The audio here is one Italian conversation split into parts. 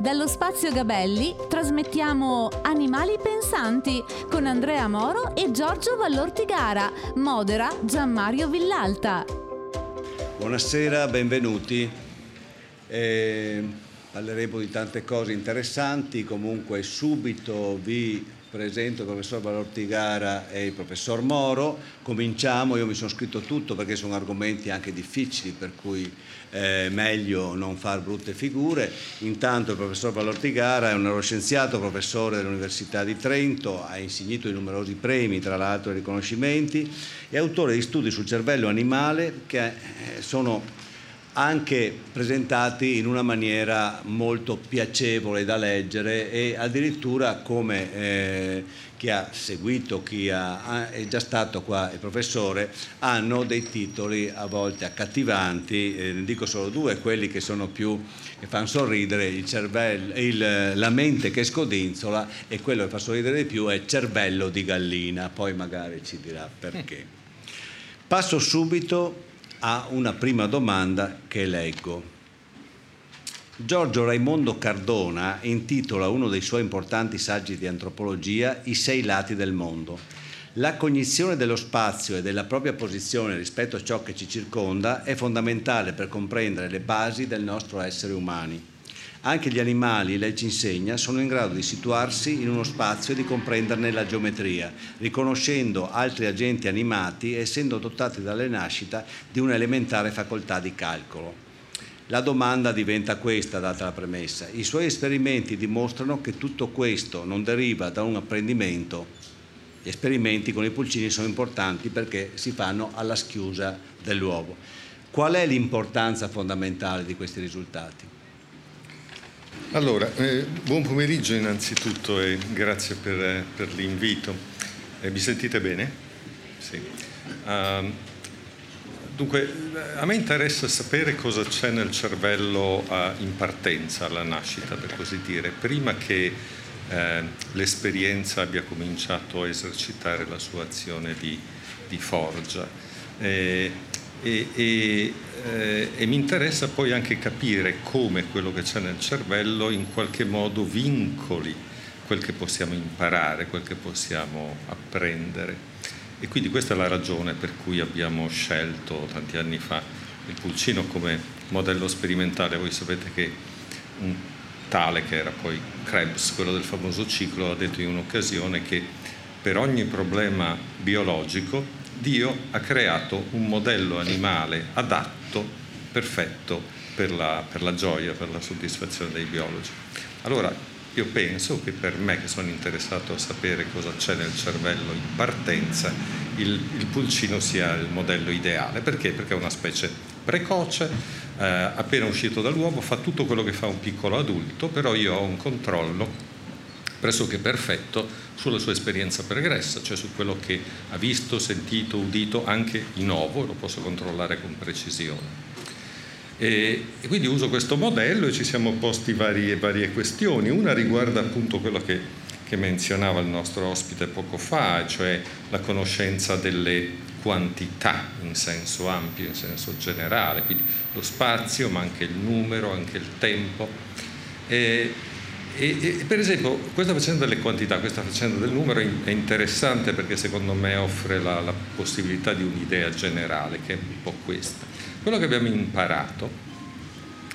Dallo spazio Gabelli trasmettiamo Animali Pensanti con Andrea Moro e Giorgio Vallortigara. Modera Gianmario Villalta. Buonasera, benvenuti. Eh, parleremo di tante cose interessanti, comunque subito vi presento il professor Valortigara e il professor Moro. Cominciamo, io mi sono scritto tutto perché sono argomenti anche difficili, per cui è eh, meglio non far brutte figure. Intanto il professor Valortigara è un neuroscienziato, professore dell'Università di Trento, ha insignito di numerosi premi, tra l'altro e riconoscimenti, e autore di studi sul cervello animale che eh, sono anche presentati in una maniera molto piacevole da leggere e addirittura come eh, chi ha seguito, chi ha, è già stato qua il professore, hanno dei titoli a volte accattivanti, eh, ne dico solo due, quelli che sono più che fanno sorridere, il cervello, il, la mente che scodinzola e quello che fa sorridere di più è cervello di gallina, poi magari ci dirà perché. Passo subito a una prima domanda che leggo. Giorgio Raimondo Cardona intitola uno dei suoi importanti saggi di antropologia I sei lati del mondo. La cognizione dello spazio e della propria posizione rispetto a ciò che ci circonda è fondamentale per comprendere le basi del nostro essere umani. Anche gli animali, lei ci insegna, sono in grado di situarsi in uno spazio e di comprenderne la geometria, riconoscendo altri agenti animati e essendo dotati dalle nascita di un'elementare facoltà di calcolo. La domanda diventa questa, data la premessa. I suoi esperimenti dimostrano che tutto questo non deriva da un apprendimento. Gli esperimenti con i pulcini sono importanti perché si fanno alla schiusa dell'uovo. Qual è l'importanza fondamentale di questi risultati? Allora, eh, buon pomeriggio innanzitutto e grazie per, per l'invito. Eh, mi sentite bene? Sì. Uh, dunque, a me interessa sapere cosa c'è nel cervello uh, in partenza, alla nascita, per così dire, prima che eh, l'esperienza abbia cominciato a esercitare la sua azione di, di forgia. Eh, e, e, eh, e mi interessa poi anche capire come quello che c'è nel cervello in qualche modo vincoli quel che possiamo imparare, quel che possiamo apprendere. E quindi questa è la ragione per cui abbiamo scelto tanti anni fa il pulcino come modello sperimentale. Voi sapete che un tale che era poi Krebs, quello del famoso ciclo, ha detto in un'occasione che per ogni problema biologico Dio ha creato un modello animale adatto, perfetto per la, per la gioia, per la soddisfazione dei biologi. Allora, io penso che per me che sono interessato a sapere cosa c'è nel cervello in partenza, il, il pulcino sia il modello ideale. Perché? Perché è una specie precoce, eh, appena uscito dall'uovo, fa tutto quello che fa un piccolo adulto, però io ho un controllo pressoché perfetto sulla sua esperienza pregressa, cioè su quello che ha visto, sentito, udito anche in ovo, lo posso controllare con precisione. E, e quindi uso questo modello e ci siamo posti varie, varie questioni. Una riguarda appunto quello che, che menzionava il nostro ospite poco fa, cioè la conoscenza delle quantità in senso ampio, in senso generale, quindi lo spazio, ma anche il numero, anche il tempo. E, e, e, per esempio questa faccenda delle quantità, questa faccenda del numero è interessante perché secondo me offre la, la possibilità di un'idea generale che è un po' questa. Quello che abbiamo imparato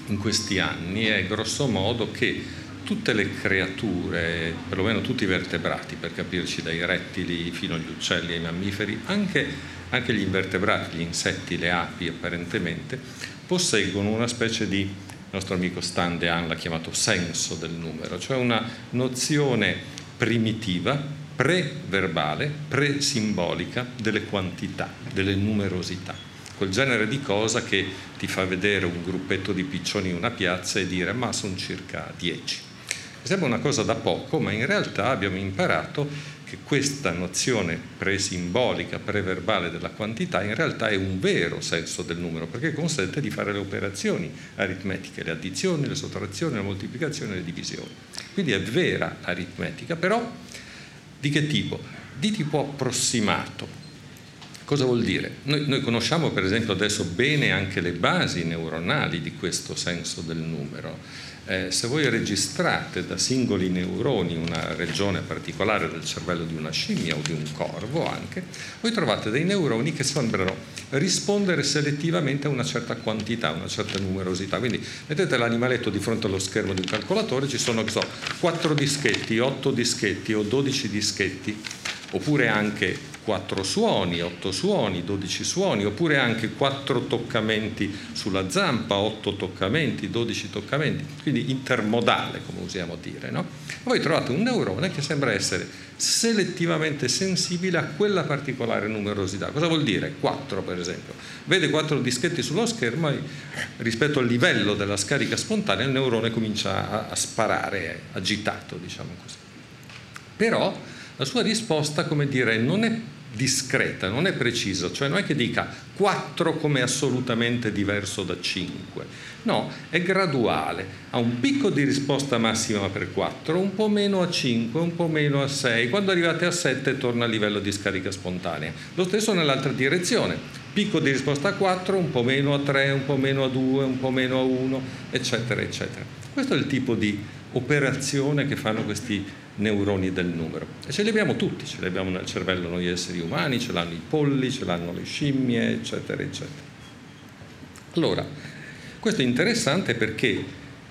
in questi anni è grosso modo che tutte le creature, perlomeno tutti i vertebrati, per capirci dai rettili fino agli uccelli e ai mammiferi, anche, anche gli invertebrati, gli insetti, le api apparentemente, posseggono una specie di nostro amico Stan Dehaene l'ha chiamato senso del numero, cioè una nozione primitiva, pre-verbale, pre-simbolica delle quantità, delle numerosità. Quel genere di cosa che ti fa vedere un gruppetto di piccioni in una piazza e dire ma sono circa dieci. Sembra una cosa da poco, ma in realtà abbiamo imparato che questa nozione presimbolica, preverbale della quantità in realtà è un vero senso del numero, perché consente di fare le operazioni aritmetiche, le addizioni, le sottrazioni, le moltiplicazioni e le divisioni. Quindi è vera aritmetica, però di che tipo? Di tipo approssimato. Cosa vuol dire? Noi, noi, conosciamo per esempio adesso bene anche le basi neuronali di questo senso del numero. Eh, se voi registrate da singoli neuroni una regione particolare del cervello di una scimmia o di un corvo anche, voi trovate dei neuroni che sembrano rispondere selettivamente a una certa quantità, una certa numerosità. Quindi mettete l'animaletto di fronte allo schermo di un calcolatore, ci sono so, 4 dischetti, 8 dischetti o 12 dischetti, oppure anche 4 suoni, 8 suoni, 12 suoni, oppure anche 4 toccamenti sulla zampa, 8 toccamenti, 12 toccamenti, quindi intermodale, come usiamo dire. No? Voi trovate un neurone che sembra essere selettivamente sensibile a quella particolare numerosità. Cosa vuol dire? 4 per esempio. Vede 4 dischetti sullo schermo e rispetto al livello della scarica spontanea il neurone comincia a, a sparare, agitato, diciamo così. Però la sua risposta, come dire, non è discreta, non è preciso, cioè non è che dica 4 come assolutamente diverso da 5, no, è graduale, ha un picco di risposta massima per 4, un po' meno a 5, un po' meno a 6, quando arrivate a 7 torna a livello di scarica spontanea, lo stesso nell'altra direzione, picco di risposta a 4, un po' meno a 3, un po' meno a 2, un po' meno a 1, eccetera, eccetera. Questo è il tipo di operazione che fanno questi neuroni del numero. E ce li abbiamo tutti, ce li abbiamo nel cervello noi esseri umani, ce l'hanno i polli, ce l'hanno le scimmie, eccetera, eccetera. Allora, questo è interessante perché,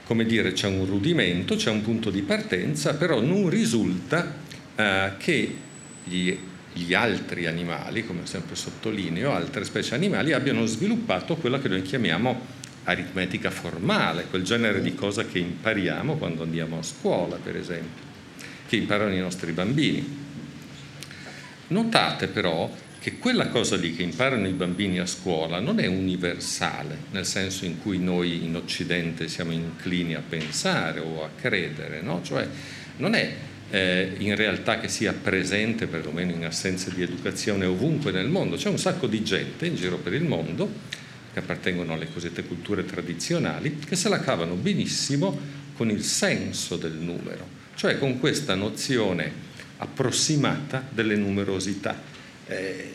come dire, c'è un rudimento, c'è un punto di partenza, però non risulta eh, che gli, gli altri animali, come sempre sottolineo, altre specie animali abbiano sviluppato quella che noi chiamiamo aritmetica formale, quel genere di cosa che impariamo quando andiamo a scuola, per esempio che imparano i nostri bambini. Notate però che quella cosa lì che imparano i bambini a scuola non è universale, nel senso in cui noi in Occidente siamo inclini a pensare o a credere, no? cioè non è eh, in realtà che sia presente, perlomeno in assenza di educazione, ovunque nel mondo. C'è un sacco di gente in giro per il mondo che appartengono alle cosiddette culture tradizionali, che se la cavano benissimo con il senso del numero cioè con questa nozione approssimata delle numerosità. Eh,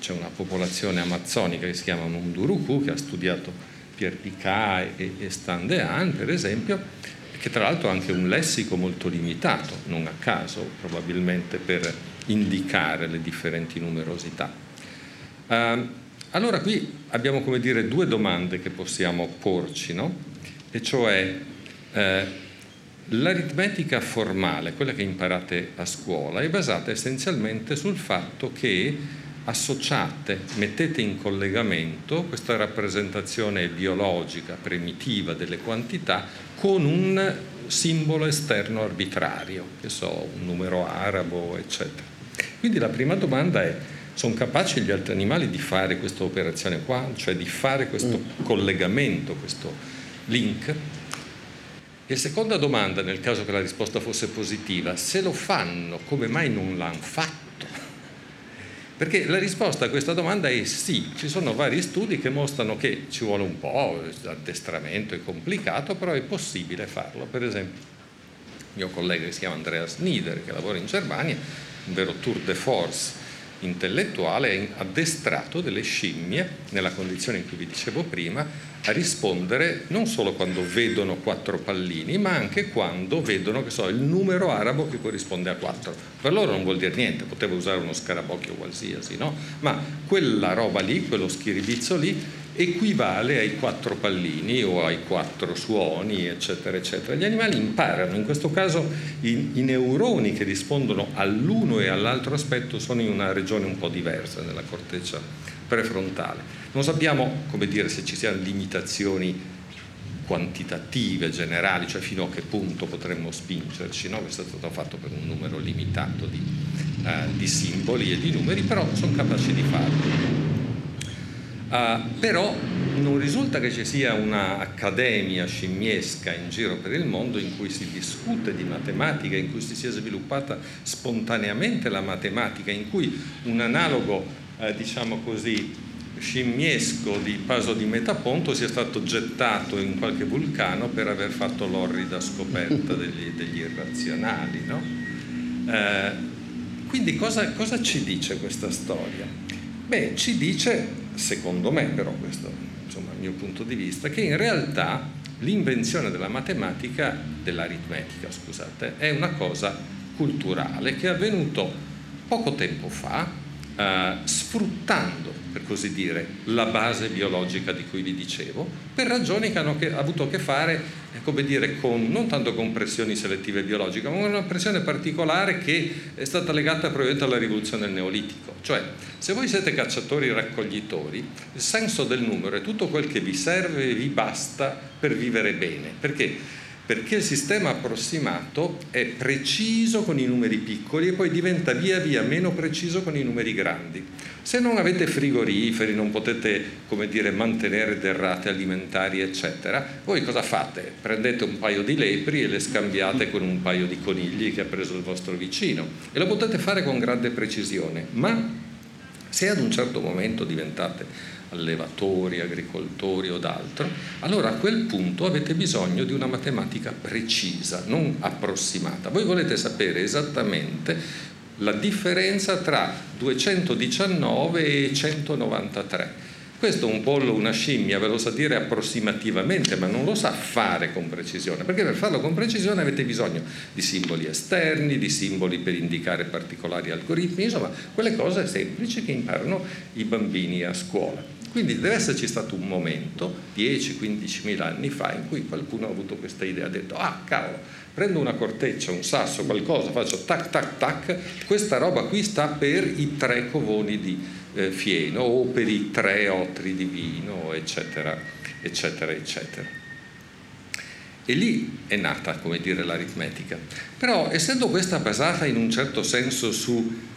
c'è una popolazione amazzonica che si chiama Munduruku, che ha studiato Pierre Picard e, e Standean, per esempio, che tra l'altro ha anche un lessico molto limitato, non a caso, probabilmente per indicare le differenti numerosità. Uh, allora qui abbiamo come dire due domande che possiamo porci, no? E cioè eh, L'aritmetica formale, quella che imparate a scuola, è basata essenzialmente sul fatto che associate, mettete in collegamento questa rappresentazione biologica primitiva delle quantità con un simbolo esterno arbitrario, che so, un numero arabo, eccetera. Quindi la prima domanda è, sono capaci gli altri animali di fare questa operazione qua, cioè di fare questo mm. collegamento, questo link? E seconda domanda, nel caso che la risposta fosse positiva, se lo fanno, come mai non l'hanno fatto? Perché la risposta a questa domanda è sì, ci sono vari studi che mostrano che ci vuole un po', l'addestramento è complicato, però è possibile farlo. Per esempio, il mio collega che si chiama Andreas Nieder, che lavora in Germania, un vero tour de force intellettuale, ha addestrato delle scimmie, nella condizione in cui vi dicevo prima, a rispondere non solo quando vedono quattro pallini, ma anche quando vedono so, il numero arabo che corrisponde a quattro. Per loro non vuol dire niente, poteva usare uno scarabocchio qualsiasi, no? ma quella roba lì, quello schiribizzo lì, equivale ai quattro pallini o ai quattro suoni, eccetera, eccetera. Gli animali imparano, in questo caso i, i neuroni che rispondono all'uno e all'altro aspetto sono in una regione un po' diversa nella corteccia prefrontale. Non sappiamo come dire, se ci siano limitazioni quantitative, generali, cioè fino a che punto potremmo spingerci, no? questo è stato fatto per un numero limitato di, eh, di simboli e di numeri, però sono capaci di farlo. Uh, però non risulta che ci sia un'accademia scimmiesca in giro per il mondo in cui si discute di matematica, in cui si sia sviluppata spontaneamente la matematica, in cui un analogo, eh, diciamo così, scimmiesco di Paso di Metaponto sia stato gettato in qualche vulcano per aver fatto l'orrida scoperta degli, degli irrazionali. No? Eh, quindi cosa, cosa, ci dice questa storia? Beh, ci dice, secondo me però questo insomma, il mio punto di vista, che in realtà l'invenzione della matematica, dell'aritmetica scusate, è una cosa culturale che è avvenuto poco tempo fa, eh, sfruttando, per così dire, la base biologica di cui vi dicevo, per ragioni che hanno che, avuto a che fare, eh, come dire, con, non tanto con pressioni selettive biologiche, ma con una pressione particolare che è stata legata probabilmente alla rivoluzione del Neolitico. Cioè, se voi siete cacciatori raccoglitori, il senso del numero è tutto quel che vi serve e vi basta per vivere bene. Perché? Perché il sistema approssimato è preciso con i numeri piccoli e poi diventa via via meno preciso con i numeri grandi. Se non avete frigoriferi, non potete come dire, mantenere derrate alimentari, eccetera, voi cosa fate? Prendete un paio di lepri e le scambiate con un paio di conigli che ha preso il vostro vicino e lo potete fare con grande precisione, ma se ad un certo momento diventate allevatori, agricoltori o d'altro, allora a quel punto avete bisogno di una matematica precisa, non approssimata. Voi volete sapere esattamente la differenza tra 219 e 193. Questo un pollo, una scimmia, ve lo sa dire approssimativamente, ma non lo sa fare con precisione, perché per farlo con precisione avete bisogno di simboli esterni, di simboli per indicare particolari algoritmi, insomma, quelle cose semplici che imparano i bambini a scuola. Quindi deve esserci stato un momento, 10-15 mila anni fa, in cui qualcuno ha avuto questa idea, ha detto, ah cavolo, prendo una corteccia, un sasso, qualcosa, faccio tac tac tac, questa roba qui sta per i tre covoni di eh, fieno o per i tre otri di vino, eccetera, eccetera, eccetera. E lì è nata, come dire, l'aritmetica. Però essendo questa basata in un certo senso su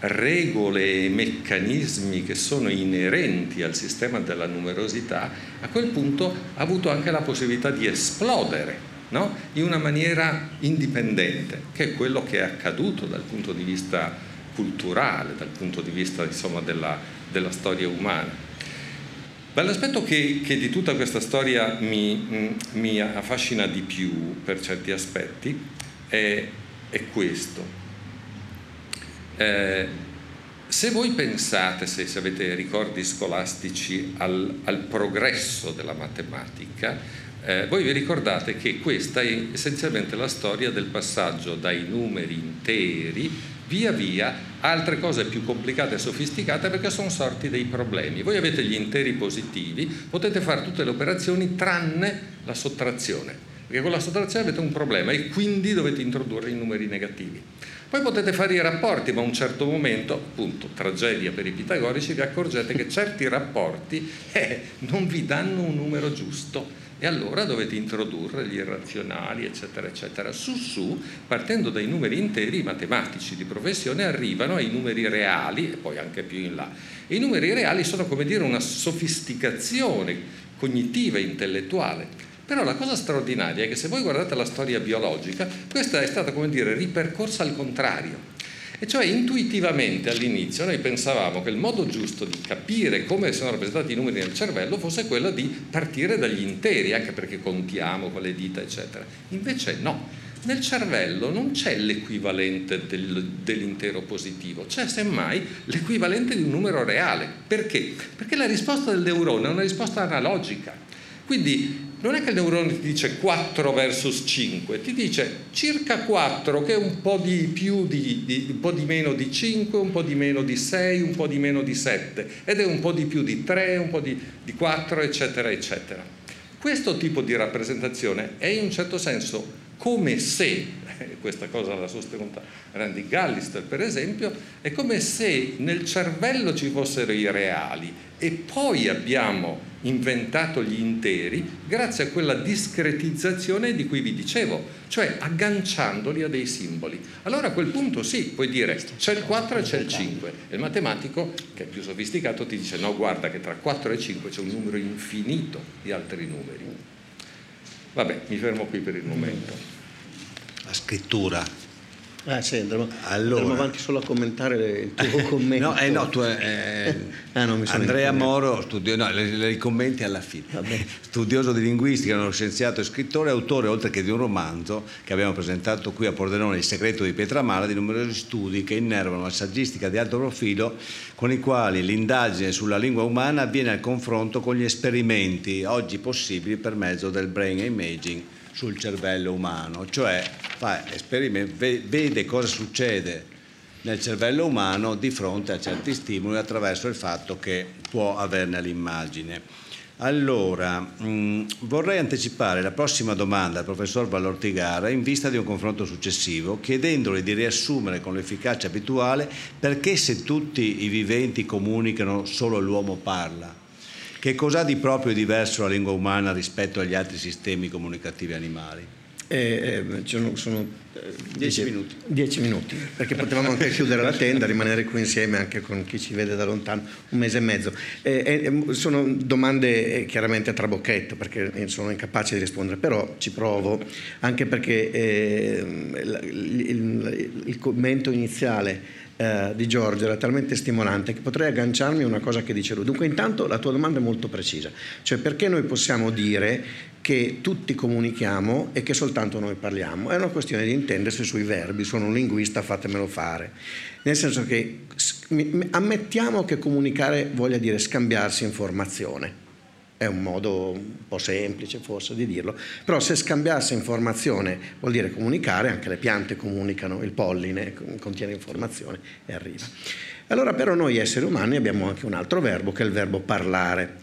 regole e meccanismi che sono inerenti al sistema della numerosità, a quel punto ha avuto anche la possibilità di esplodere no? in una maniera indipendente, che è quello che è accaduto dal punto di vista culturale, dal punto di vista insomma, della, della, storia umana. Ma l'aspetto che, che, di tutta questa storia mi, mi, affascina di più per certi aspetti è, è questo eh, se voi pensate, se, se, avete ricordi scolastici, al, al progresso della matematica, eh, voi vi ricordate che questa è essenzialmente la storia del passaggio dai numeri interi via via a altre cose più complicate e sofisticate perché sono sorti dei problemi. Voi avete gli interi positivi, potete fare tutte le operazioni tranne la sottrazione, perché con la sottrazione avete un problema e quindi dovete introdurre i numeri negativi. Poi potete fare i rapporti, ma a un certo momento, appunto, tragedia per i pitagorici, vi accorgete che certi rapporti eh, non vi danno un numero giusto e allora dovete introdurre gli irrazionali, eccetera, eccetera. Su su, partendo dai numeri interi, i matematici di professione arrivano ai numeri reali e poi anche più in là. E i numeri reali sono come dire una sofisticazione cognitiva intellettuale però la cosa straordinaria è che se voi guardate la storia biologica, questa è stata, come dire, ripercorsa al contrario. E cioè intuitivamente all'inizio noi pensavamo che il modo giusto di capire come sono rappresentati i numeri nel cervello fosse quello di partire dagli interi, anche perché contiamo con le dita, eccetera. Invece no, nel cervello non c'è l'equivalente del, dell'intero positivo, c'è semmai l'equivalente di un numero reale. Perché? Perché la risposta del neurone è una risposta analogica. Quindi non è che il neurone ti dice 4 versus 5, ti dice circa 4 che è un po' di più di, di, un po' di meno di 5, un po' di meno di 6, un po' di meno di 7 ed è un po' di più di 3, un po' di, di 4 eccetera eccetera. Questo tipo di rappresentazione è in un certo senso come se, questa cosa l'ha sostenuta Randy Gallister per esempio, è come se nel cervello ci fossero i reali e poi abbiamo inventato gli interi grazie a quella discretizzazione di cui vi dicevo, cioè agganciandoli a dei simboli. Allora a quel punto sì, puoi dire c'è il 4 e c'è il 5 e il matematico che è più sofisticato ti dice no guarda che tra 4 e 5 c'è un numero infinito di altri numeri. Vabbè, mi fermo qui per il momento. La scrittura Ah, sì, andremo, allora, andremo avanti solo a commentare il tuo commento. no, eh, no, tu, eh, ah, Andrea Moro, studio, no, le, le, commenti alla fine. Vabbè. Studioso di linguistica, uno scienziato e scrittore, autore, oltre che di un romanzo che abbiamo presentato qui a Pordenone, Il segreto di Pietramala, di numerosi studi che innervano la saggistica di alto profilo, con i quali l'indagine sulla lingua umana avviene al confronto con gli esperimenti oggi possibili per mezzo del brain imaging sul cervello umano, cioè vede cosa succede nel cervello umano di fronte a certi stimoli attraverso il fatto che può averne l'immagine. Allora, mh, vorrei anticipare la prossima domanda al professor Vallortigara in vista di un confronto successivo, chiedendole di riassumere con l'efficacia abituale perché se tutti i viventi comunicano solo l'uomo parla. Che cos'ha di proprio e diverso la lingua umana rispetto agli altri sistemi comunicativi animali? Eh, eh, sono, sono eh, dieci minuti. Dieci minuti, perché potevamo anche chiudere la tenda, rimanere qui insieme anche con chi ci vede da lontano, un mese e mezzo. Eh, eh, sono domande eh, chiaramente a trabocchetto, perché sono incapace di rispondere, però ci provo, anche perché il, il, il commento iniziale eh, di Giorgio era talmente stimolante che potrei agganciarmi a una cosa che dice lui. Dunque intanto la tua domanda è molto precisa, cioè perché noi possiamo dire che tutti comunichiamo e che soltanto noi parliamo? È una questione di intendersi sui verbi, sono un linguista, fatemelo fare. Nel senso che ammettiamo che comunicare voglia dire scambiarsi informazione è un modo un po' semplice forse di dirlo, però se scambiarsi informazione vuol dire comunicare, anche le piante comunicano, il polline contiene informazione e arriva. Allora però noi esseri umani abbiamo anche un altro verbo che è il verbo parlare.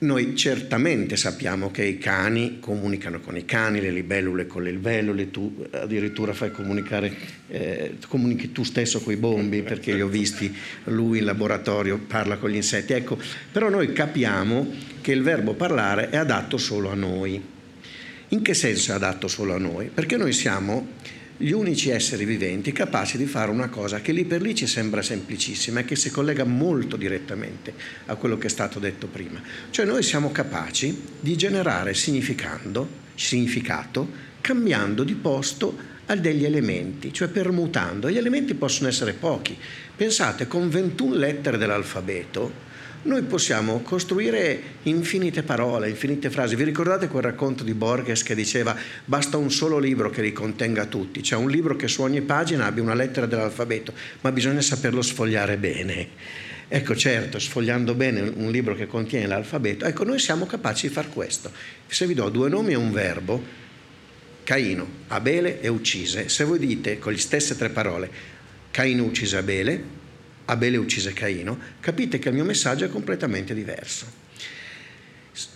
Noi certamente sappiamo che i cani comunicano con i cani, le libellule con le libellule, tu addirittura fai comunicare, eh, comunichi tu stesso con i bombi perché li ho visti, lui in laboratorio parla con gli insetti. Ecco, però noi capiamo che il verbo parlare è adatto solo a noi. In che senso è adatto solo a noi? Perché noi siamo gli unici esseri viventi capaci di fare una cosa che lì per lì ci sembra semplicissima e che si collega molto direttamente a quello che è stato detto prima. Cioè noi siamo capaci di generare significato cambiando di posto a degli elementi, cioè permutando. Gli elementi possono essere pochi. Pensate, con 21 lettere dell'alfabeto, noi possiamo costruire infinite parole, infinite frasi. Vi ricordate quel racconto di Borges che diceva basta un solo libro che li contenga tutti, cioè un libro che su ogni pagina abbia una lettera dell'alfabeto, ma bisogna saperlo sfogliare bene. Ecco, certo, sfogliando bene un libro che contiene l'alfabeto, ecco, noi siamo capaci di far questo. Se vi do due nomi e un verbo, Caino, Abele e uccise, se voi dite con le stesse tre parole, Caino uccise Abele, Abele uccise Caino, capite che il mio messaggio è completamente diverso.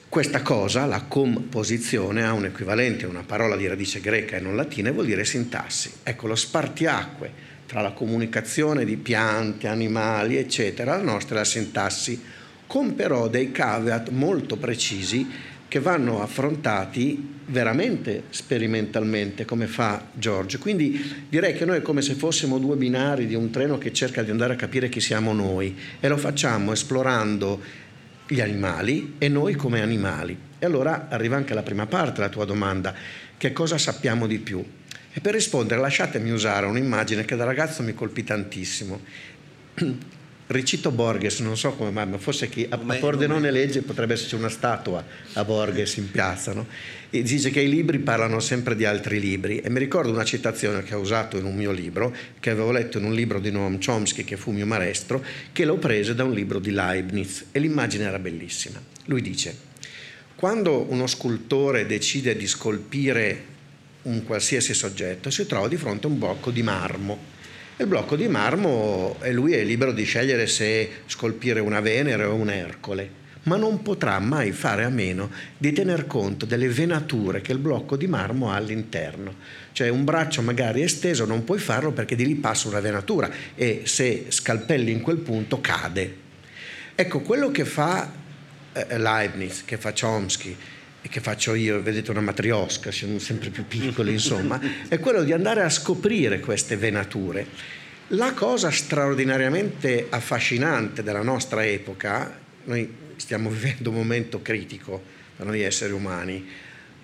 Questa cosa, la composizione, ha un equivalente, una parola di radice greca e non latina, e vuol dire sintassi. Ecco, lo spartiacque tra la comunicazione di piante, animali, eccetera, la nostra è la sintassi, con però dei caveat molto precisi che vanno affrontati veramente sperimentalmente come fa Giorgio. Quindi direi che noi è come se fossimo due binari di un treno che cerca di andare a capire chi siamo noi e lo facciamo esplorando gli animali e noi come animali. E allora arriva anche la prima parte della tua domanda, che cosa sappiamo di più? E per rispondere lasciatemi usare un'immagine che da ragazzo mi colpì tantissimo. Ricito Borges, non so come mai, ma forse chi a, a Pordenone legge potrebbe esserci una statua a Borges in piazza, no? E dice che i libri parlano sempre di altri libri e mi ricordo una citazione che ho usato in un mio libro, che avevo letto in un libro di Noam Chomsky, che fu mio maestro, che l'ho prese da un libro di Leibniz e l'immagine era bellissima. Lui dice, quando uno scultore decide di scolpire un qualsiasi soggetto, si trova di fronte a un blocco di marmo il blocco di marmo e lui è libero di scegliere se scolpire una Venere o un Ercole, ma non potrà mai fare a meno di tener conto delle venature che il blocco di marmo ha all'interno. Cioè un braccio magari esteso non puoi farlo perché di lì passa una venatura e se scalpelli in quel punto cade. Ecco, quello che fa eh, Leibniz, che fa Chomsky, che faccio io, vedete una matriosca, siamo sempre più piccoli, insomma, è quello di andare a scoprire queste venature. La cosa straordinariamente affascinante della nostra epoca, noi stiamo vivendo un momento critico per noi esseri umani,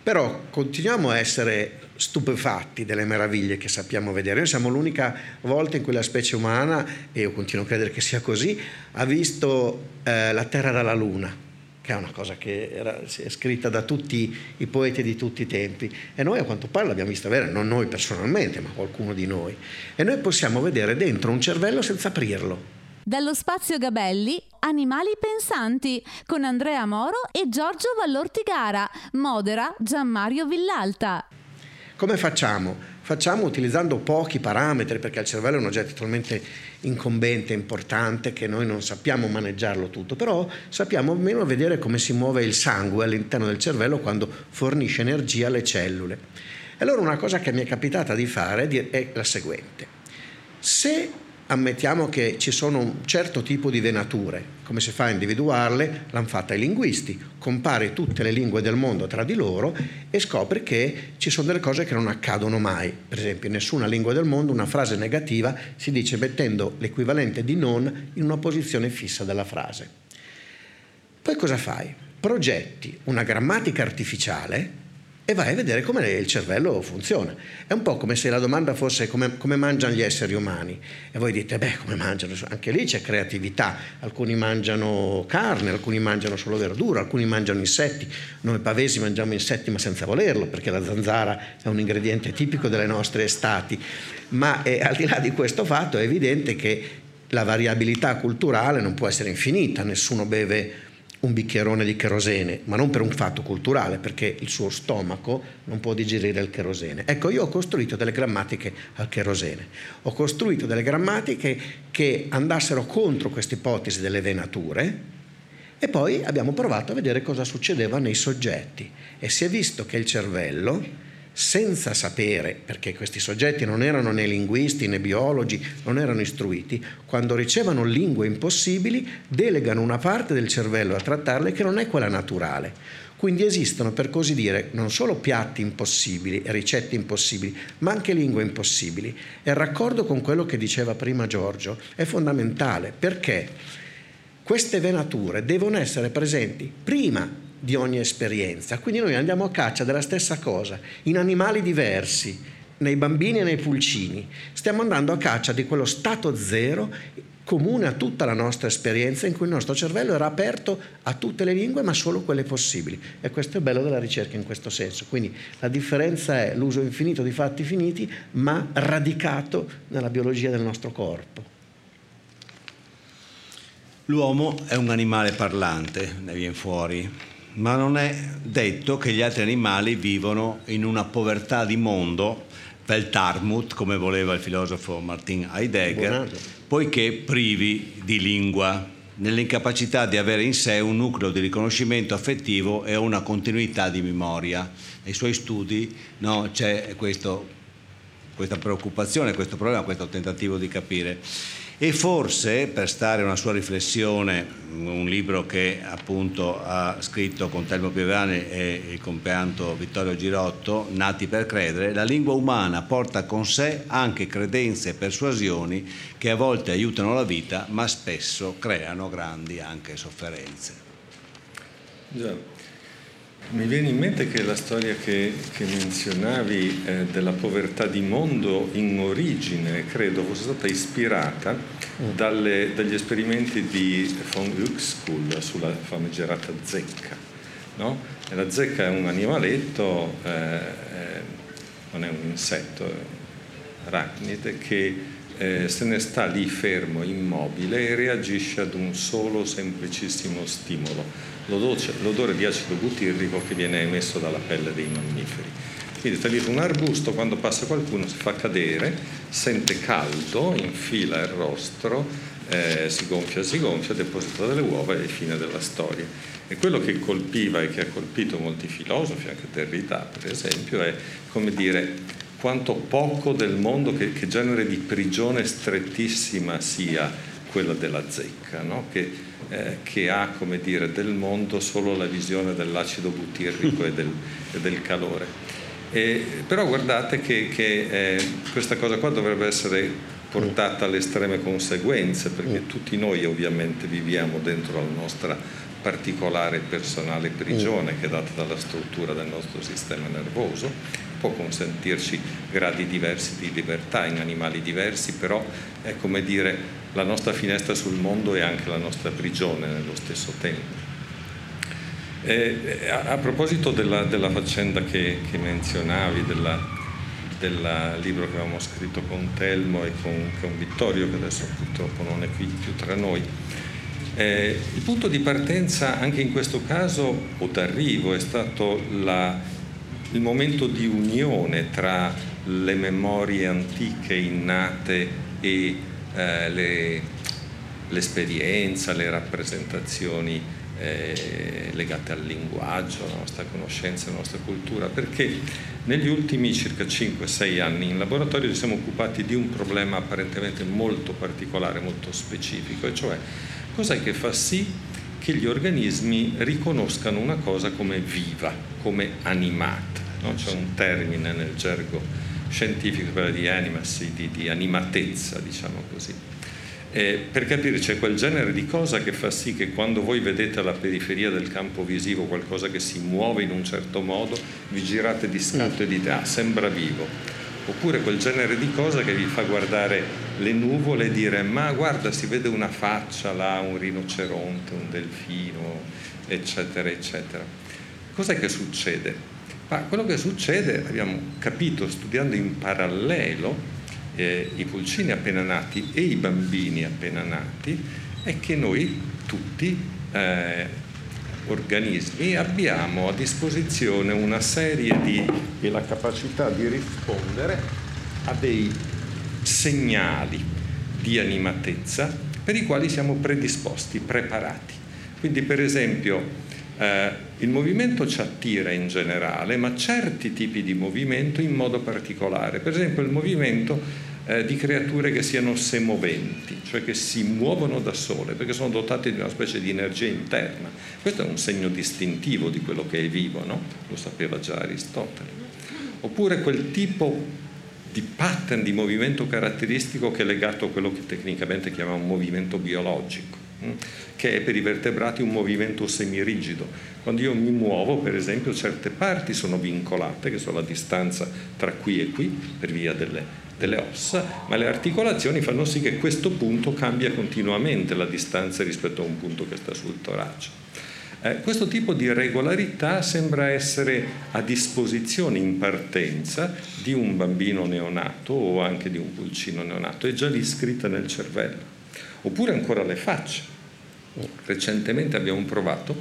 Però continuiamo a essere stupefatti delle meraviglie che sappiamo vedere. Noi siamo l'unica volta in cui la specie umana, e io continuo a credere che sia così, ha visto eh, la Terra dalla Luna che è una cosa che era, è scritta da tutti i poeti di tutti i tempi. E noi a quanto pare l'abbiamo vista vedere, non noi personalmente, ma qualcuno di noi. E noi possiamo vedere dentro un cervello senza aprirlo. Dallo spazio Gabelli, Animali pensanti, con Andrea Moro e Giorgio Vallortigara, modera Gianmario Villalta. Come facciamo? Facciamo utilizzando pochi parametri, perché il cervello è un oggetto talmente incombente, importante, che noi non sappiamo maneggiarlo tutto, però sappiamo almeno vedere come si muove il sangue all'interno del cervello quando fornisce energia alle cellule. E allora una cosa che mi è capitata di fare è la seguente. Se ammettiamo che ci sono un certo tipo di venature. Come si fa a individuarle? L'hanno fatta i linguisti. Compari tutte le lingue del mondo tra di loro e scopri che ci sono delle cose che non accadono mai. Per esempio, in nessuna lingua del mondo una frase negativa si dice mettendo l'equivalente di non in una posizione fissa della frase. Poi cosa fai? Progetti una grammatica artificiale e vai a vedere come il cervello funziona. È un po' come se la domanda fosse come, come, mangiano gli esseri umani. E voi dite, beh, come mangiano? Anche lì c'è creatività, alcuni mangiano carne, alcuni mangiano solo verdura, alcuni mangiano insetti, noi pavesi mangiamo insetti ma senza volerlo, perché la zanzara è un ingrediente tipico delle nostre estati, ma eh, al di là di questo fatto è evidente che la variabilità culturale non può essere infinita, nessuno beve un bicchierone di cherosene, ma non per un fatto culturale, perché il suo stomaco non può digerire il cherosene. Ecco, io ho costruito delle grammatiche al cherosene, ho costruito delle grammatiche che andassero contro questa ipotesi delle venature e poi abbiamo provato a vedere cosa succedeva nei soggetti e si è visto che il cervello senza sapere, perché questi soggetti non erano né linguisti né biologi, non erano istruiti, quando ricevono lingue impossibili delegano una parte del cervello a trattarle che non è quella naturale. Quindi esistono, per così dire, non solo piatti impossibili, ricette impossibili, ma anche lingue impossibili. E il raccordo con quello che diceva prima Giorgio è fondamentale perché queste venature devono essere presenti prima di ogni esperienza. Quindi noi andiamo a caccia della stessa cosa, in animali diversi, nei bambini e nei pulcini. Stiamo andando a caccia di quello stato zero comune a tutta la nostra esperienza in cui il nostro cervello era aperto a tutte le lingue ma solo quelle possibili e questo è bello della ricerca in questo senso quindi la differenza è l'uso infinito di fatti finiti ma radicato nella biologia del nostro corpo l'uomo è un animale parlante ne viene fuori ma non è detto che gli altri animali vivono in una povertà di mondo, Weltarmut, come voleva il filosofo Martin Heidegger, Buonato. poiché privi di lingua, nell'incapacità di avere in sé un nucleo di riconoscimento affettivo e una continuità di memoria. Nei suoi studi no, c'è questo, questa preoccupazione, questo problema, questo tentativo di capire e forse per stare una sua riflessione, un libro che appunto ha scritto con Telmo Piovani e il compianto Vittorio Girotto, Nati per credere, la lingua umana porta con sé anche credenze e persuasioni che a volte aiutano la vita ma spesso creano grandi anche sofferenze. Già. Mi viene in mente che la storia che, che menzionavi eh, della povertà di mondo in origine credo fosse stata ispirata mm. dalle, dagli esperimenti di von Uexküll sulla famigerata zecca. No? la zecca è un animaletto, eh, eh, non è un insetto, è un arachnide che eh, se ne sta lì fermo, immobile e reagisce ad un solo semplicissimo stimolo l'odore di acido butirrico che viene emesso dalla pelle dei mammiferi. Quindi sta dietro un arbusto, quando passa qualcuno si fa cadere, sente caldo, infila il rostro, eh, si gonfia, si gonfia, deposita delle uova e fine della storia. E quello che colpiva e che ha colpito molti filosofi, anche Derrida per esempio, è come dire quanto poco del mondo, che, che genere di prigione strettissima sia quella della zecca, no? che eh, che ha come dire, del mondo solo la visione dell'acido butirrico e del, e del calore. E, però guardate che, che eh, questa cosa qua dovrebbe essere portata alle estreme conseguenze, perché tutti noi ovviamente viviamo dentro la nostra particolare e personale prigione che è data dalla struttura del nostro sistema nervoso, può consentirci gradi diversi di libertà in animali diversi, però è come dire la nostra finestra sul mondo è anche la nostra prigione nello stesso tempo. E, a, proposito della, della faccenda che, che menzionavi, del libro che avevamo scritto con Telmo e con, con Vittorio, che adesso purtroppo non è qui più tra noi, eh, il punto di partenza anche in questo caso o d'arrivo è stato la, il momento di unione tra le memorie antiche innate e eh, le, l'esperienza, le rappresentazioni eh, legate al linguaggio, alla nostra conoscenza, alla nostra cultura, perché negli ultimi circa 5-6 anni in laboratorio ci siamo occupati di un problema apparentemente molto particolare, molto specifico, e cioè cos'è che fa sì che gli organismi riconoscano una cosa come viva, come animata. No? C'è un termine nel gergo scientifico, quello di animacy, di, di animatezza, diciamo così. Eh, per capire c'è quel genere di cosa che fa sì che quando voi vedete alla periferia del campo visivo qualcosa che si muove in un certo modo, vi girate di scatto e dite ah sembra vivo oppure quel genere di cosa che vi fa guardare le nuvole e dire ma guarda si vede una faccia là, un rinoceronte, un delfino, eccetera, eccetera. Cos'è che succede? Ma quello che succede, abbiamo capito studiando in parallelo eh, i pulcini appena nati e i bambini appena nati, è che noi tutti eh, organismi abbiamo a disposizione una serie di e la capacità di rispondere a dei segnali di animatezza per i quali siamo predisposti, preparati. Quindi per esempio eh, il movimento ci attira in generale, ma certi tipi di movimento in modo particolare. Per esempio il movimento eh, di creature che siano semoventi, cioè che si muovono da sole, perché sono dotate di una specie di energia interna. Questo è un segno distintivo di quello che è vivo, no? lo sapeva già Aristotele. Oppure quel tipo di pattern di movimento caratteristico che è legato a quello che tecnicamente chiamiamo movimento biologico? Che è per i vertebrati un movimento semirigido. Quando io mi muovo, per esempio, certe parti sono vincolate, che sono la distanza tra qui e qui, per via delle delle ossa, ma le articolazioni fanno sì che questo punto cambia continuamente la distanza rispetto a un punto che sta sul torace. Eh, questo tipo di regolarità sembra essere a disposizione in partenza di un bambino neonato o anche di un pulcino neonato, è già lì scritta nel cervello. Oppure ancora le facce. Recentemente abbiamo provato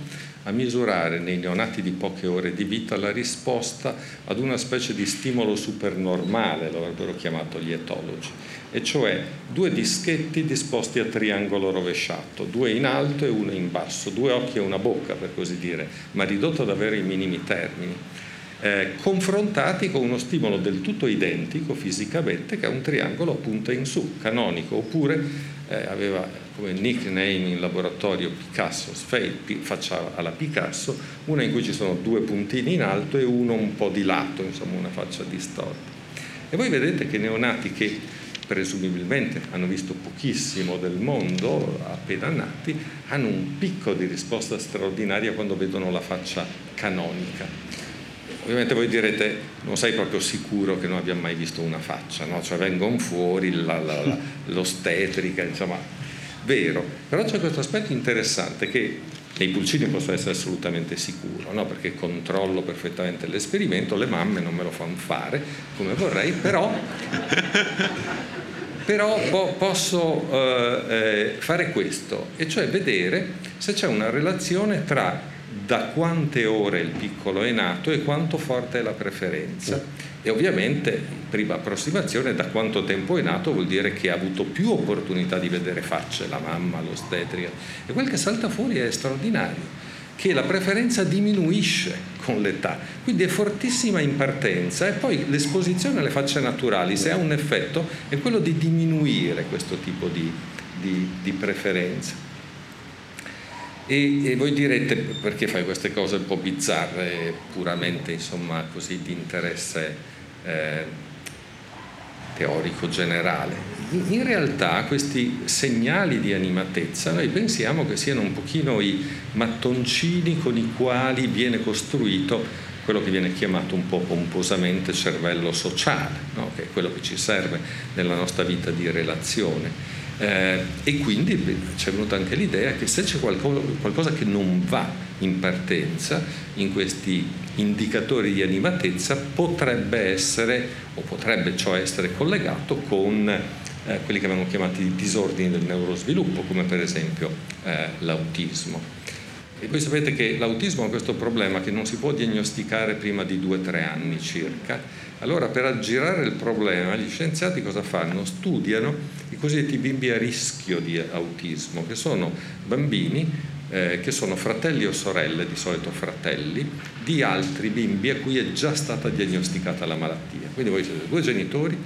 a misurare nei neonati di poche ore di vita la risposta ad una specie di stimolo supernormale, lo avrebbero chiamato gli etologi, e cioè due dischetti disposti a triangolo rovesciato, due in alto e uno in basso, due occhi e una bocca per così dire, ma ridotto ad avere i minimi termini. Eh, confrontati con uno stimolo del tutto identico fisicamente che è un triangolo a punta in su, canonico, oppure eh, aveva come nickname in laboratorio Picasso, faccia alla Picasso, una in cui ci sono due puntini in alto e uno un po' di lato, insomma una faccia distorta. E voi vedete che neonati che presumibilmente hanno visto pochissimo del mondo appena nati, hanno un picco di risposta straordinaria quando vedono la faccia canonica. Ovviamente voi direte, non sei proprio sicuro che non abbia mai visto una faccia, no? cioè vengono fuori la, la, la, l'ostetrica, insomma, vero, però c'è questo aspetto interessante che nei pulcini posso essere assolutamente sicuro, no? perché controllo perfettamente l'esperimento, le mamme non me lo fanno fare come vorrei, però, però po- posso eh, eh, fare questo, e cioè vedere se c'è una relazione tra da quante ore il piccolo è nato e quanto forte è la preferenza. E ovviamente, prima approssimazione, da quanto tempo è nato vuol dire che ha avuto più opportunità di vedere facce, la mamma, l'ostetrica. E quel che salta fuori è straordinario, che la preferenza diminuisce con l'età, quindi è fortissima in partenza e poi l'esposizione alle facce naturali, se ha un effetto, è quello di diminuire questo tipo di, di, di preferenza. E, e, voi direte perché fai queste cose un po' bizzarre, puramente insomma così di interesse eh, teorico generale. In realtà questi segnali di animatezza noi pensiamo che siano un pochino i mattoncini con i quali viene costruito quello che viene chiamato un po' pomposamente cervello sociale, no? che è quello che ci serve nella nostra vita di relazione. Eh, e quindi ci è venuta anche l'idea che se c'è qualcosa, qualcosa che non va in partenza in questi indicatori di animatezza potrebbe essere o potrebbe ciò essere collegato con eh, quelli che abbiamo chiamati disordini del neurosviluppo come per esempio eh, l'autismo. E voi sapete che l'autismo ha questo problema che non si può diagnosticare prima di 2-3 anni circa. Allora per aggirare il problema gli scienziati cosa fanno? Studiano i cosiddetti bimbi a rischio di autismo, che sono bambini eh, che sono fratelli o sorelle, di solito fratelli, di altri bimbi a cui è già stata diagnosticata la malattia. Quindi voi siete due genitori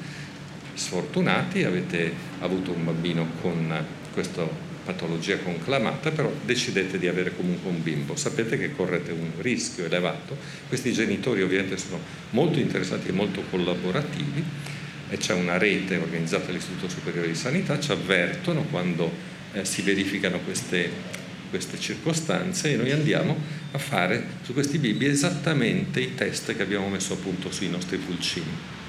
sfortunati, avete avuto un bambino con questo patologia conclamata, però decidete di avere comunque un bimbo, sapete che correte un rischio elevato, questi genitori ovviamente sono molto interessati e molto collaborativi e c'è una rete organizzata dall'Istituto Superiore di Sanità, ci avvertono quando eh, si verificano queste, queste circostanze e noi andiamo a fare su questi bimbi esattamente i test che abbiamo messo a punto sui nostri pulcini.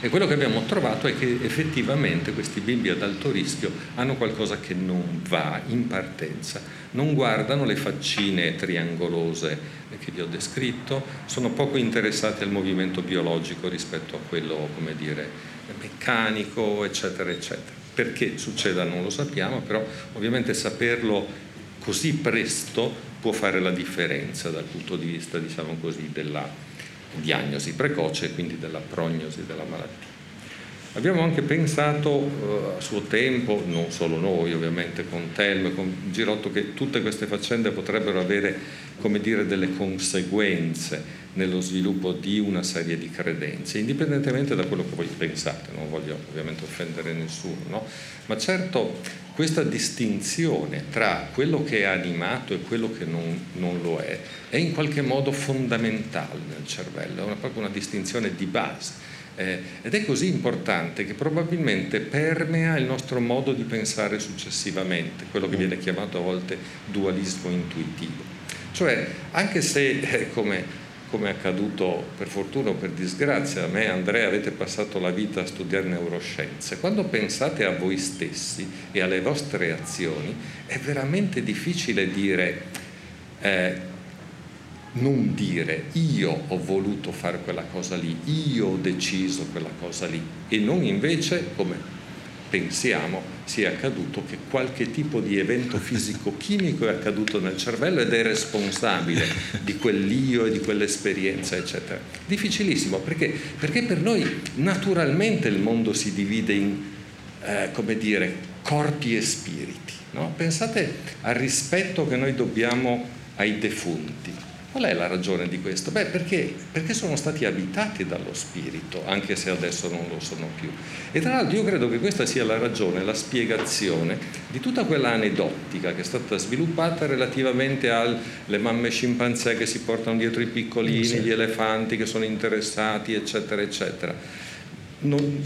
E quello che abbiamo trovato è che effettivamente questi bimbi ad alto rischio hanno qualcosa che non va in partenza, non guardano le faccine triangolose che vi ho descritto, sono poco interessati al movimento biologico rispetto a quello, come dire, meccanico, eccetera, eccetera. Perché succeda non lo sappiamo, però ovviamente saperlo così presto può fare la differenza dal punto di vista, diciamo così, della diagnosi precoce e quindi della prognosi della malattia. Abbiamo anche pensato eh, a suo tempo, non solo noi ovviamente, con Telmo e con Girotto, che tutte queste faccende potrebbero avere come dire, delle conseguenze nello sviluppo di una serie di credenze, indipendentemente da quello che voi pensate, non voglio ovviamente offendere nessuno, no? ma certo questa distinzione tra quello che è animato e quello che non, non lo è è in qualche modo fondamentale nel cervello, è una, proprio una distinzione di base. Eh, ed è così importante che probabilmente permea il nostro modo di pensare successivamente, quello che viene chiamato a volte dualismo intuitivo. Cioè, anche se, eh, come, come è accaduto per fortuna o per disgrazia, a me e Andrea avete passato la vita a studiare neuroscienze, quando pensate a voi stessi e alle vostre azioni, è veramente difficile dire... Eh, non dire io ho voluto fare quella cosa lì, io ho deciso quella cosa lì e non invece come pensiamo sia accaduto che qualche tipo di evento fisico-chimico è accaduto nel cervello ed è responsabile di quell'io e di quell'esperienza, eccetera. Difficilissimo perché? Perché per noi naturalmente il mondo si divide in, eh, come dire, corpi e spiriti. No? Pensate al rispetto che noi dobbiamo ai defunti Qual è la ragione di questo? Beh, perché, perché, sono stati abitati dallo Spirito, anche se adesso non lo sono più. E tra l'altro io credo che questa sia la ragione, la spiegazione di tutta quella aneddotica che è stata sviluppata relativamente alle mamme scimpanzé che si portano dietro i piccolini, sì. gli elefanti che sono interessati, eccetera, eccetera. Non,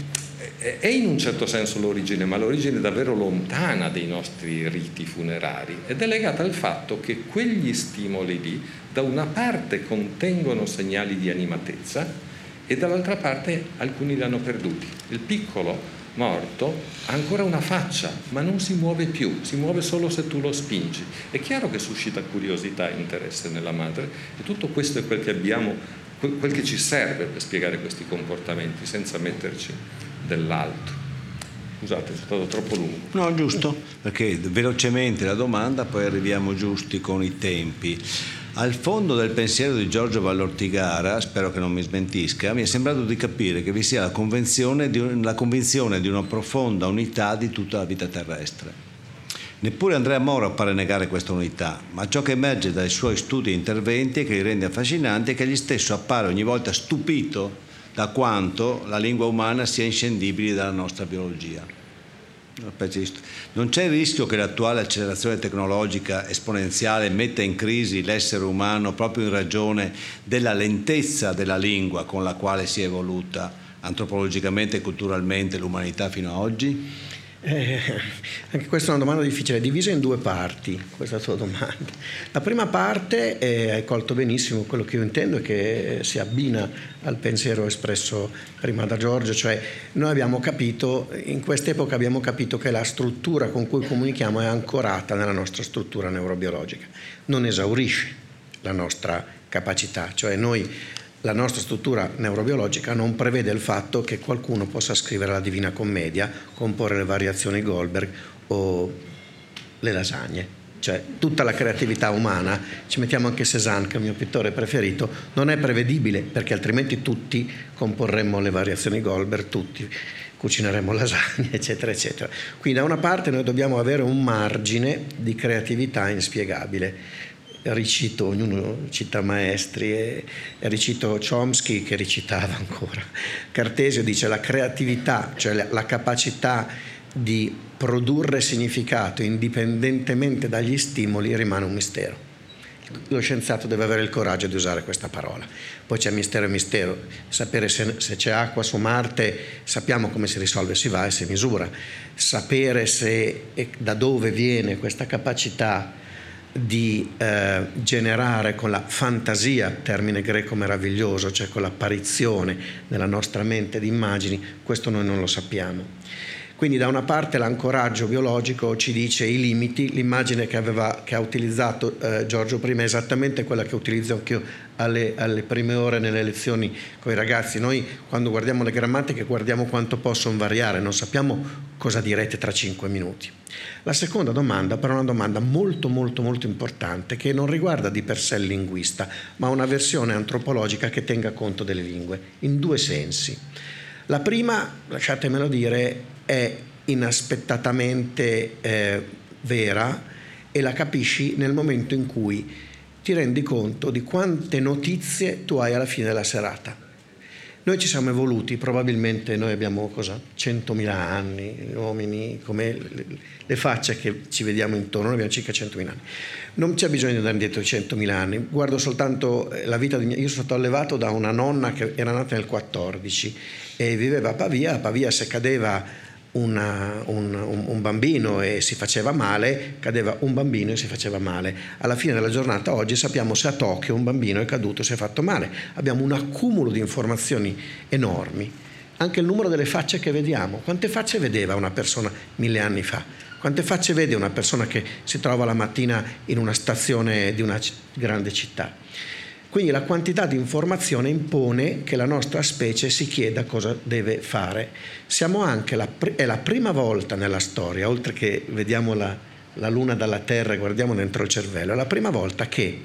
è in un certo senso l'origine, ma l'origine davvero lontana dei nostri riti funerari ed è legata al fatto che quegli stimoli lì da una parte contengono segnali di animatezza e dall'altra parte alcuni li hanno perduti. Il piccolo morto ha ancora una faccia, ma non si muove più, si muove solo se tu lo spingi. È chiaro che suscita curiosità e interesse nella madre e tutto questo è quel che abbiamo, quel che ci serve per spiegare questi comportamenti senza metterci dell'altro. Scusate, è stato troppo lungo. No, giusto, perché velocemente la domanda, poi arriviamo giusti con i tempi. Al fondo del pensiero di Giorgio Vallortigara, spero che non mi smentisca, mi è sembrato di capire che vi sia la, di, la convinzione di una profonda unità di tutta la vita terrestre. Neppure Andrea Moro appare negare questa unità, ma ciò che emerge dai suoi studi e interventi e che li rende affascinanti è che egli stesso appare ogni volta stupito da quanto la lingua umana sia inscendibile dalla nostra biologia. Non c'è il rischio che l'attuale accelerazione tecnologica esponenziale metta in crisi l'essere umano proprio in ragione della lentezza della lingua con la quale si è evoluta antropologicamente e culturalmente l'umanità fino ad oggi? Eh, anche questa è una domanda difficile, divisa in due parti questa tua domanda. La prima parte, eh, hai colto benissimo quello che io intendo e che si abbina al pensiero espresso prima da Giorgio, cioè noi abbiamo capito, in quest'epoca abbiamo capito che la struttura con cui comunichiamo è ancorata nella nostra struttura neurobiologica, non esaurisce la nostra capacità, cioè noi la nostra struttura neurobiologica non prevede il fatto che qualcuno possa scrivere la Divina Commedia, comporre le variazioni Goldberg o le lasagne. Cioè tutta la creatività umana, ci mettiamo anche Cézanne che è il mio pittore preferito, non è prevedibile perché altrimenti tutti comporremmo le variazioni Goldberg, tutti cucineremmo lasagne, eccetera, eccetera. Quindi da una parte noi dobbiamo avere un margine di creatività inspiegabile ricito, ognuno cita maestri, e, e ricito Chomsky che recitava ancora. Cartesio dice la creatività, cioè la, la capacità di produrre significato indipendentemente dagli stimoli rimane un mistero. Lo scienziato deve avere il coraggio di usare questa parola. Poi c'è mistero e mistero. Sapere se, se, c'è acqua su Marte, sappiamo come si risolve, si va e si misura. Sapere se e da dove viene questa capacità di eh, generare con la fantasia, termine greco meraviglioso, cioè con l'apparizione nella nostra mente di immagini, questo noi non lo sappiamo. Quindi da una parte l'ancoraggio biologico ci dice i limiti, l'immagine che, aveva, che ha utilizzato eh, Giorgio prima è esattamente quella che utilizzo anch'io alle, alle prime ore nelle lezioni con i ragazzi. Noi quando guardiamo le grammatiche guardiamo quanto possono variare, non sappiamo cosa direte tra cinque minuti. La seconda domanda però è una domanda molto molto molto importante che non riguarda di per sé il linguista, ma una versione antropologica che tenga conto delle lingue, in due sensi. La prima, lasciatemelo dire, è inaspettatamente eh, vera e la capisci nel momento in cui ti rendi conto di quante notizie tu hai alla fine della serata. Noi ci siamo evoluti, probabilmente noi abbiamo cosa, 100.000 anni, uomini come le facce che ci vediamo intorno, noi abbiamo circa 100.000 anni. Non c'è bisogno di andare indietro di 100.000 anni, guardo soltanto eh, la vita di mia... Io sono stato allevato da una nonna che era nata nel 14 e viveva a Pavia, a Pavia se cadeva una, un, un, bambino e si faceva male, cadeva un bambino e si faceva male. Alla fine della giornata oggi sappiamo se a Tokyo un bambino è caduto e si è fatto male. Abbiamo un accumulo di informazioni enormi. Anche il numero delle facce che vediamo. Quante facce vedeva una persona mille anni fa? Quante facce vede una persona che si trova la mattina in una stazione di una grande città? Quindi la quantità di informazione impone che la nostra specie si chieda cosa deve fare. La, è la prima volta nella storia, oltre che vediamo la, la luna dalla terra e guardiamo dentro il cervello, è la prima volta che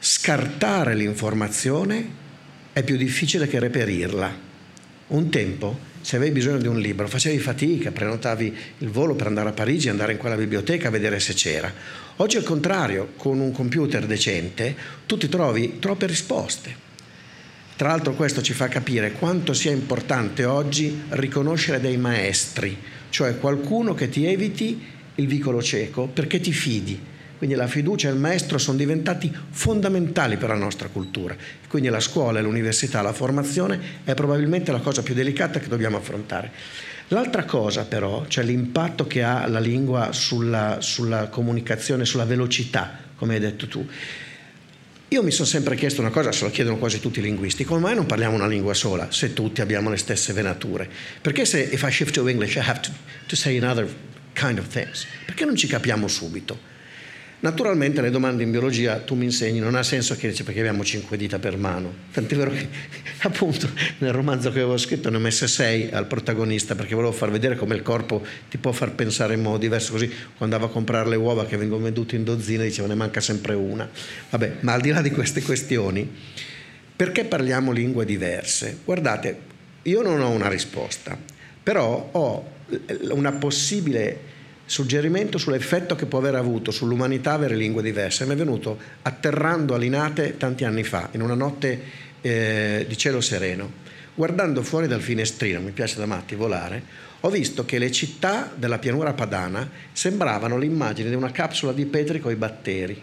scartare l'informazione è più difficile che reperirla. Un tempo se avevi bisogno di un libro, facevi fatica, prenotavi il volo per andare a Parigi, andare in quella biblioteca a vedere se c'era. Oggi al contrario, con un computer decente, tu ti trovi troppe risposte. Tra l'altro questo ci fa capire quanto sia importante oggi riconoscere dei maestri, cioè qualcuno che ti eviti il vicolo cieco perché ti fidi, quindi la fiducia e il maestro sono diventati fondamentali per la nostra cultura. Quindi la scuola, l'università, la formazione è probabilmente la cosa più delicata che dobbiamo affrontare. L'altra cosa però, cioè l'impatto che ha la lingua sulla, sulla comunicazione, sulla velocità, come hai detto tu. Io mi sono sempre chiesto una cosa, se lo chiedono quasi tutti i linguisti, come mai non parliamo una lingua sola se tutti abbiamo le stesse venature? Perché se if I shift to English I have to, to say another kind of things? Perché non ci capiamo subito? Naturalmente le domande in biologia tu mi insegni, non ha senso che dice perché abbiamo cinque dita per mano. Tant'è vero che appunto nel romanzo che avevo scritto ne ho messe sei al protagonista perché volevo far vedere come il corpo ti può far pensare in modo diverso. Così quando andavo a comprare le uova che vengono vendute in dozzine dicevo ne manca sempre una. Vabbè, ma al di là di queste questioni, perché parliamo lingue diverse? Guardate, io non ho una risposta, però ho una possibile suggerimento sull'effetto che può aver avuto sull'umanità avere lingue diverse. Mi è venuto atterrando a Linate tanti anni fa, in una notte eh, di cielo sereno. Guardando fuori dal finestrino, mi piace da matti volare, ho visto che le città della pianura padana sembravano l'immagine di una capsula di Petri con i batteri.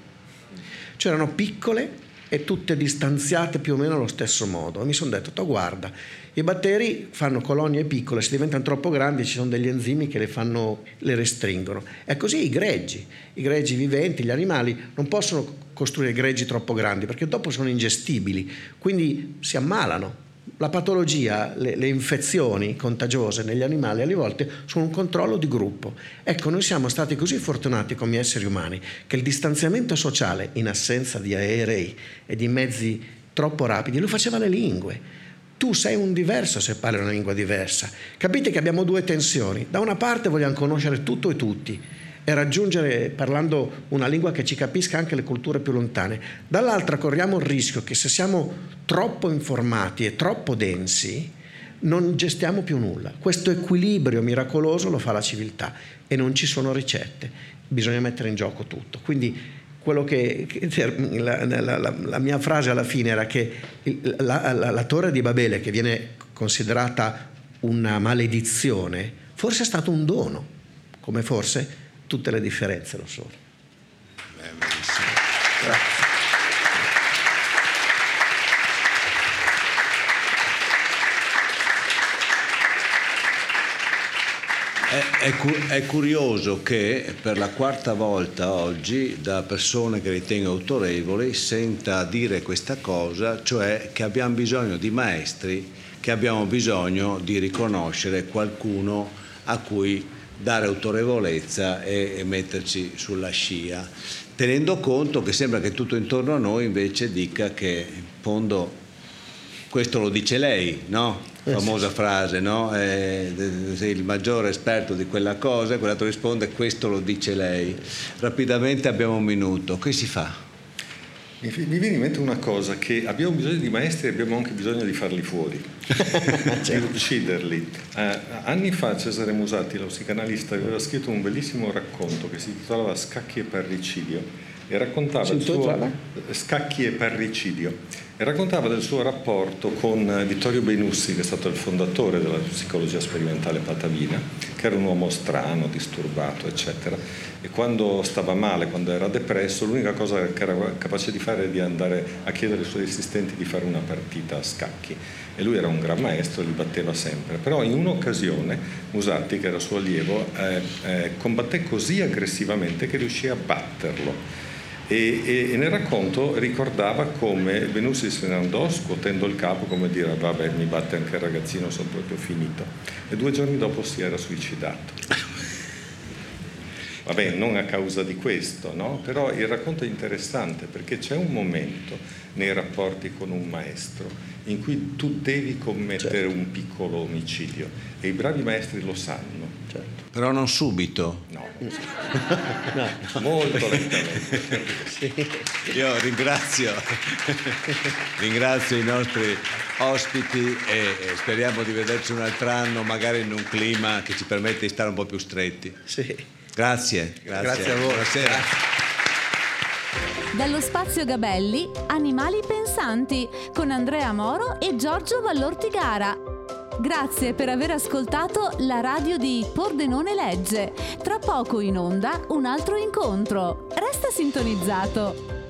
Erano piccole, e tutte distanziate più o meno allo stesso modo. E mi sono detto, guarda, i batteri fanno colonie piccole, se diventano troppo grandi ci sono degli enzimi che le, fanno, le restringono. È così i greggi, i greggi viventi, gli animali non possono costruire greggi troppo grandi perché dopo sono ingestibili, quindi si ammalano. La patologia, le, le, infezioni contagiose negli animali alle volte sono un controllo di gruppo. Ecco, noi siamo stati così fortunati come esseri umani che il distanziamento sociale in assenza di aerei e di mezzi troppo rapidi lo faceva le lingue tu sei un diverso se parli una lingua diversa. Capite che abbiamo due tensioni. Da una parte vogliamo conoscere tutto e tutti e raggiungere, parlando una lingua che ci capisca anche le culture più lontane. Dall'altra corriamo il rischio che se siamo troppo informati e troppo densi, non gestiamo più nulla. Questo equilibrio miracoloso lo fa la civiltà e non ci sono ricette, bisogna mettere in gioco tutto. Quindi quello che, la, la, la, la, mia frase alla fine era che la, torre di Babele, che viene considerata una maledizione, forse è stato un dono, come forse tutte le differenze lo sono. È, è, curioso che per la quarta volta oggi da persone che ritengo autorevoli senta dire questa cosa, cioè che abbiamo bisogno di maestri, che abbiamo bisogno di riconoscere qualcuno a cui dare autorevolezza e, e metterci sulla scia, tenendo conto che sembra che tutto intorno a noi invece dica che in fondo questo lo dice lei, no? Eh, famosa frase, no? Eh, sei il maggiore esperto di quella cosa, e quell'altro risponde questo lo dice lei. Rapidamente abbiamo un minuto, che si fa? Mi, viene in mente una cosa, che abbiamo bisogno di maestri e abbiamo anche bisogno di farli fuori, di ucciderli. Eh, anni fa Cesare Musatti, lo psicanalista, aveva scritto un bellissimo racconto che si intitolava Scacchi e parricidio e raccontava il suo, Scacchi e parricidio e raccontava del suo rapporto con Vittorio Benussi, che è stato il fondatore della psicologia sperimentale patavina, che era un uomo strano, disturbato, eccetera. E quando stava male, quando era depresso, l'unica cosa che era capace di fare era di andare a chiedere ai suoi assistenti di fare una partita a scacchi. E lui era un gran maestro, li batteva sempre. Però in un'occasione Musatti, che era suo allievo, eh, eh, combatté così aggressivamente che riuscì a batterlo e, e, nel racconto ricordava come Venussi se ne andò scuotendo il capo come dire vabbè mi batte anche il ragazzino sono proprio finito e due giorni dopo si era suicidato vabbè non a causa di questo no? però il racconto è interessante perché c'è un momento nei rapporti con un maestro in cui tu devi commettere certo. un piccolo omicidio e i bravi maestri lo sanno certo. Però non subito. No, no. molto lentamente. sì. Io ringrazio, ringrazio i nostri ospiti e speriamo di vederci un altro anno, magari in un clima che ci permette di stare un po' più stretti. Sì. Grazie, grazie. Grazie a voi. Buonasera. Dallo spazio Gabelli, Animali pensanti con Andrea Moro e Giorgio Vallortigara. Grazie per aver ascoltato la radio di Pordenone Legge. Tra poco in onda un altro incontro. Resta sintonizzato.